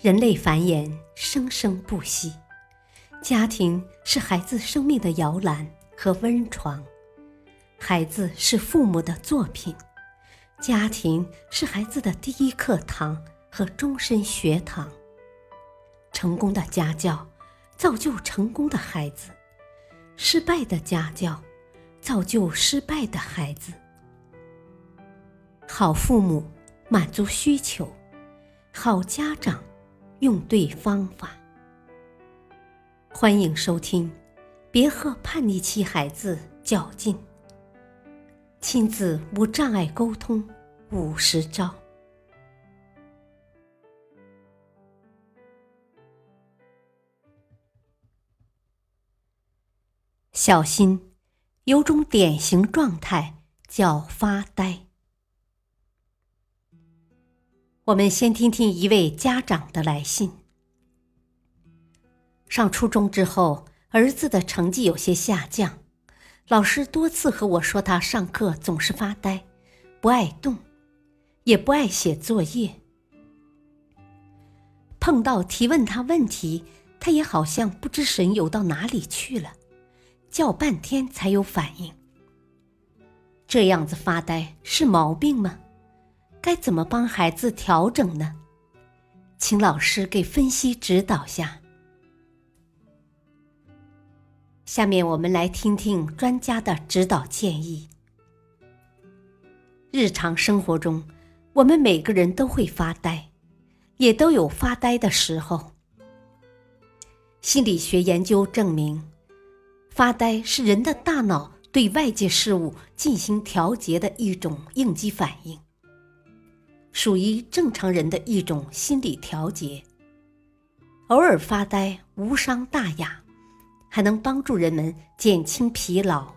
人类繁衍生生不息，家庭是孩子生命的摇篮和温床，孩子是父母的作品，家庭是孩子的第一课堂和终身学堂。成功的家教造就成功的孩子，失败的家教造就失败的孩子。好父母满足需求，好家长。用对方法。欢迎收听，别和叛逆期孩子较劲。亲子无障碍沟通五十招。小心，有种典型状态叫发呆。我们先听听一位家长的来信。上初中之后，儿子的成绩有些下降，老师多次和我说他上课总是发呆，不爱动，也不爱写作业。碰到提问他问题，他也好像不知神游到哪里去了，叫半天才有反应。这样子发呆是毛病吗？该怎么帮孩子调整呢？请老师给分析指导下。下面我们来听听专家的指导建议。日常生活中，我们每个人都会发呆，也都有发呆的时候。心理学研究证明，发呆是人的大脑对外界事物进行调节的一种应激反应。属于正常人的一种心理调节。偶尔发呆无伤大雅，还能帮助人们减轻疲劳，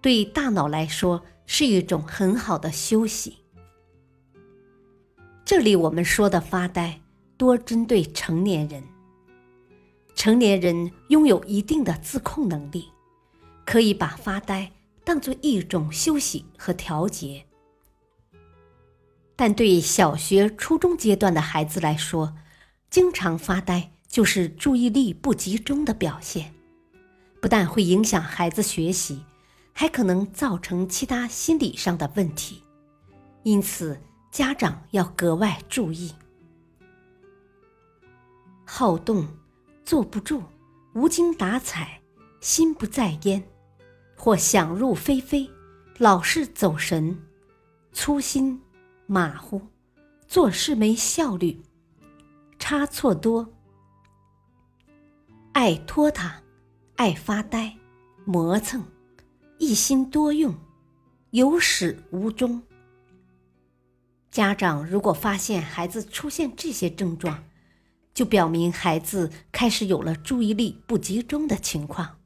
对大脑来说是一种很好的休息。这里我们说的发呆，多针对成年人。成年人拥有一定的自控能力，可以把发呆当做一种休息和调节。但对小学、初中阶段的孩子来说，经常发呆就是注意力不集中的表现，不但会影响孩子学习，还可能造成其他心理上的问题。因此，家长要格外注意。好动，坐不住，无精打采，心不在焉，或想入非非，老是走神，粗心。马虎，做事没效率，差错多，爱拖沓，爱发呆，磨蹭，一心多用，有始无终。家长如果发现孩子出现这些症状，就表明孩子开始有了注意力不集中的情况，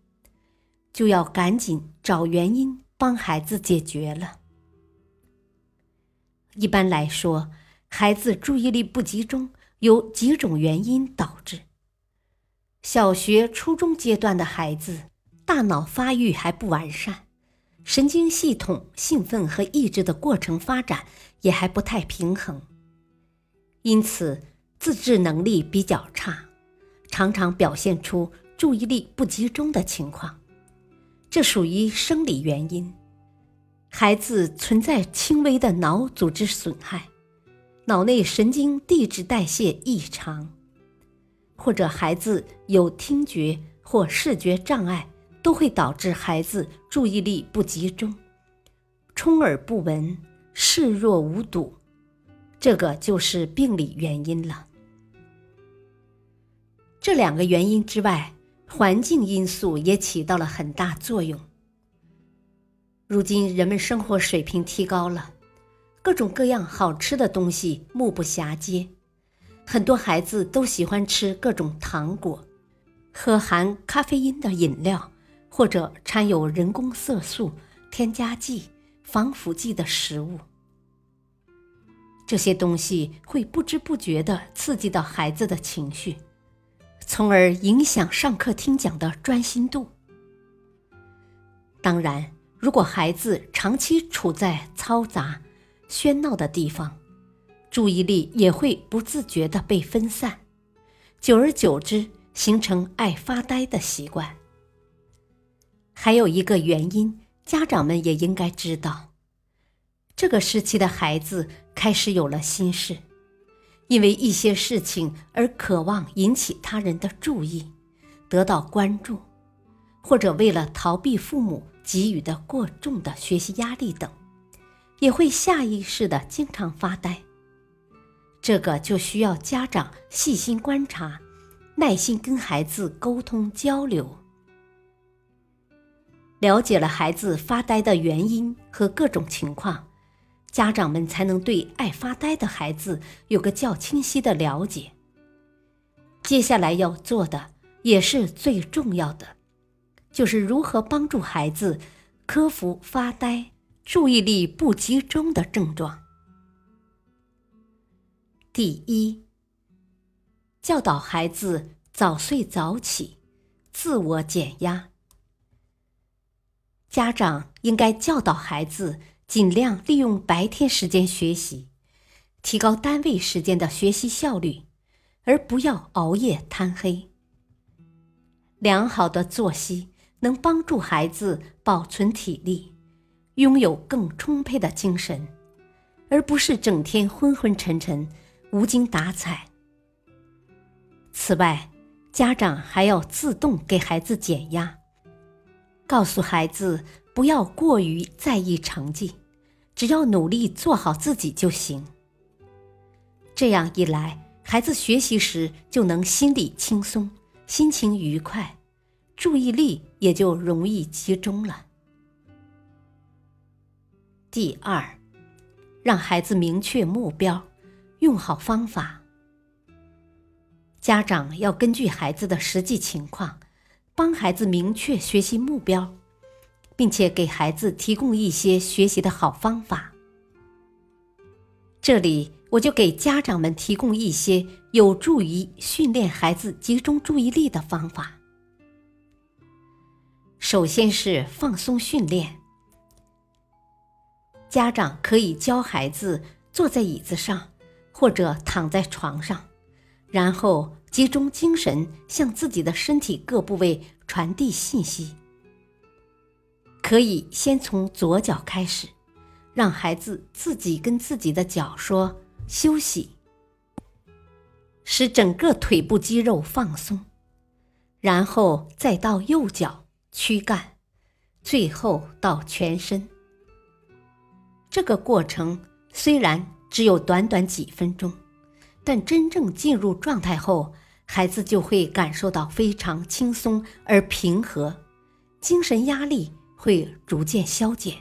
就要赶紧找原因，帮孩子解决了。一般来说，孩子注意力不集中有几种原因导致。小学、初中阶段的孩子大脑发育还不完善，神经系统兴奋和抑制的过程发展也还不太平衡，因此自制能力比较差，常常表现出注意力不集中的情况。这属于生理原因。孩子存在轻微的脑组织损害，脑内神经递质代谢异常，或者孩子有听觉或视觉障碍，都会导致孩子注意力不集中，充耳不闻，视若无睹，这个就是病理原因了。这两个原因之外，环境因素也起到了很大作用。如今人们生活水平提高了，各种各样好吃的东西目不暇接，很多孩子都喜欢吃各种糖果，喝含咖啡因的饮料，或者掺有人工色素、添加剂、防腐剂的食物。这些东西会不知不觉地刺激到孩子的情绪，从而影响上课听讲的专心度。当然。如果孩子长期处在嘈杂、喧闹的地方，注意力也会不自觉地被分散，久而久之形成爱发呆的习惯。还有一个原因，家长们也应该知道，这个时期的孩子开始有了心事，因为一些事情而渴望引起他人的注意，得到关注，或者为了逃避父母给予的过重的学习压力等，也会下意识的经常发呆。这个就需要家长细心观察，耐心跟孩子沟通交流。了解了孩子发呆的原因和各种情况，家长们才能对爱发呆的孩子有个较清晰的了解。接下来要做的也是最重要的，就是如何帮助孩子克服发呆、注意力不集中的症状。第一，教导孩子早睡早起，自我减压。家长应该教导孩子尽量利用白天时间学习，提高单位时间的学习效率，而不要熬夜贪黑。良好的作息能帮助孩子保存体力，拥有更充沛的精神，而不是整天昏昏沉沉、无精打采。此外，家长还要自动给孩子减压。告诉孩子不要过于在意成绩，只要努力做好自己就行。这样一来，孩子学习时就能心里轻松，心情愉快，注意力也就容易集中了。第二，让孩子明确目标，用好方法。家长要根据孩子的实际情况。帮孩子明确学习目标，并且给孩子提供一些学习的好方法。这里我就给家长们提供一些有助于训练孩子集中注意力的方法。首先是放松训练，家长可以教孩子坐在椅子上或者躺在床上。然后集中精神，向自己的身体各部位传递信息。可以先从左脚开始，让孩子自己跟自己的脚说“休息”，使整个腿部肌肉放松。然后再到右脚、躯干，最后到全身。这个过程虽然只有短短几分钟。但真正进入状态后，孩子就会感受到非常轻松而平和，精神压力会逐渐消减。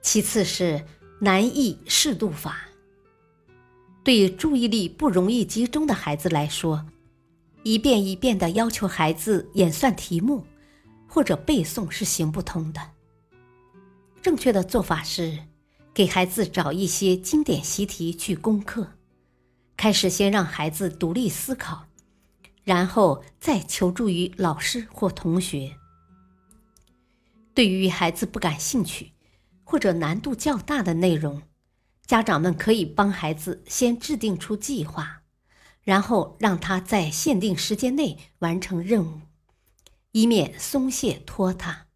其次是难易适度法。对注意力不容易集中的孩子来说，一遍一遍的要求孩子演算题目或者背诵是行不通的。正确的做法是。给孩子找一些经典习题去攻克，开始先让孩子独立思考，然后再求助于老师或同学。对于孩子不感兴趣或者难度较大的内容，家长们可以帮孩子先制定出计划，然后让他在限定时间内完成任务，以免松懈拖沓。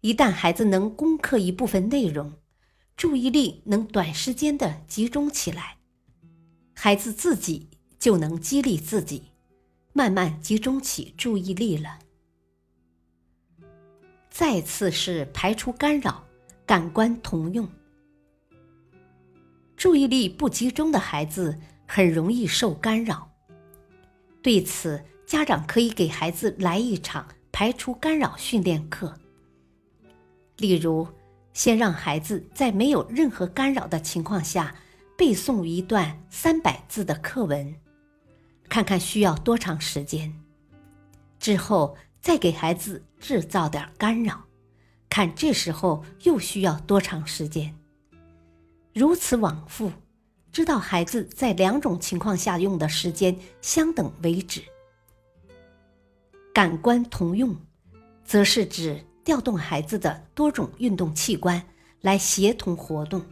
一旦孩子能攻克一部分内容，注意力能短时间的集中起来，孩子自己就能激励自己，慢慢集中起注意力了。再次是排除干扰，感官同用。注意力不集中的孩子很容易受干扰，对此，家长可以给孩子来一场排除干扰训练课，例如。先让孩子在没有任何干扰的情况下背诵一段三百字的课文，看看需要多长时间。之后再给孩子制造点干扰，看这时候又需要多长时间。如此往复，知道孩子在两种情况下用的时间相等为止。感官同用，则是指。调动孩子的多种运动器官来协同活动，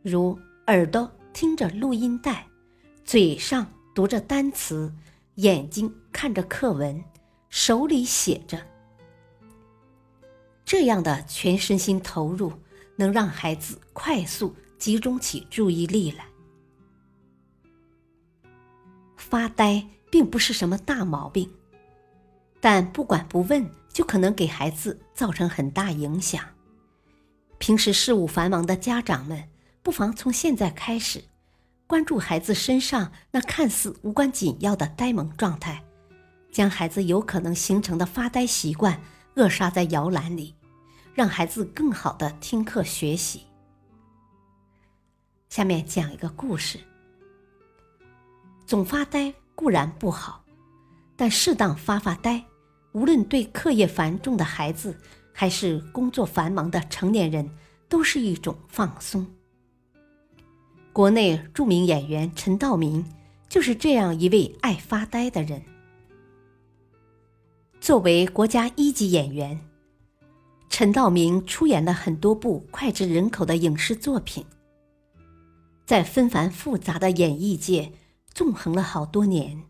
如耳朵听着录音带，嘴上读着单词，眼睛看着课文，手里写着。这样的全身心投入，能让孩子快速集中起注意力来。发呆并不是什么大毛病，但不管不问，就可能给孩子造成很大影响。平时事务繁忙的家长们，不妨从现在开始，关注孩子身上那看似无关紧要的呆萌状态，将孩子有可能形成的发呆习惯扼杀在摇篮里，让孩子更好的听课学习。下面讲一个故事。总发呆固然不好，但适当发发呆，无论对课业繁重的孩子，还是工作繁忙的成年人，都是一种放松。国内著名演员陈道明就是这样一位爱发呆的人。作为国家一级演员，陈道明出演了很多部脍炙人口的影视作品，在纷繁复杂的演艺界。纵横了好多年，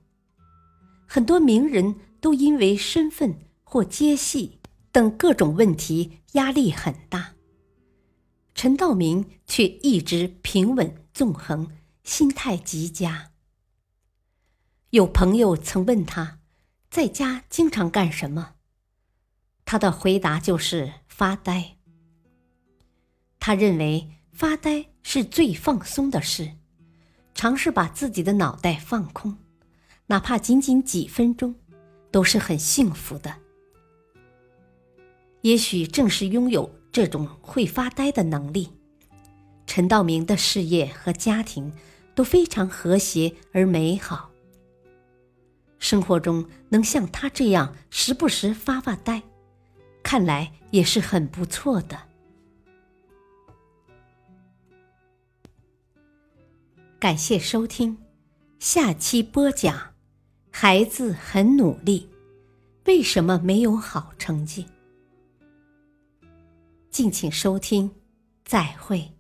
很多名人都因为身份或接戏等各种问题压力很大，陈道明却一直平稳纵横，心态极佳。有朋友曾问他，在家经常干什么？他的回答就是发呆。他认为发呆是最放松的事。尝试把自己的脑袋放空，哪怕仅仅几分钟，都是很幸福的。也许正是拥有这种会发呆的能力，陈道明的事业和家庭都非常和谐而美好。生活中能像他这样时不时发发呆，看来也是很不错的。感谢收听，下期播讲：孩子很努力，为什么没有好成绩？敬请收听，再会。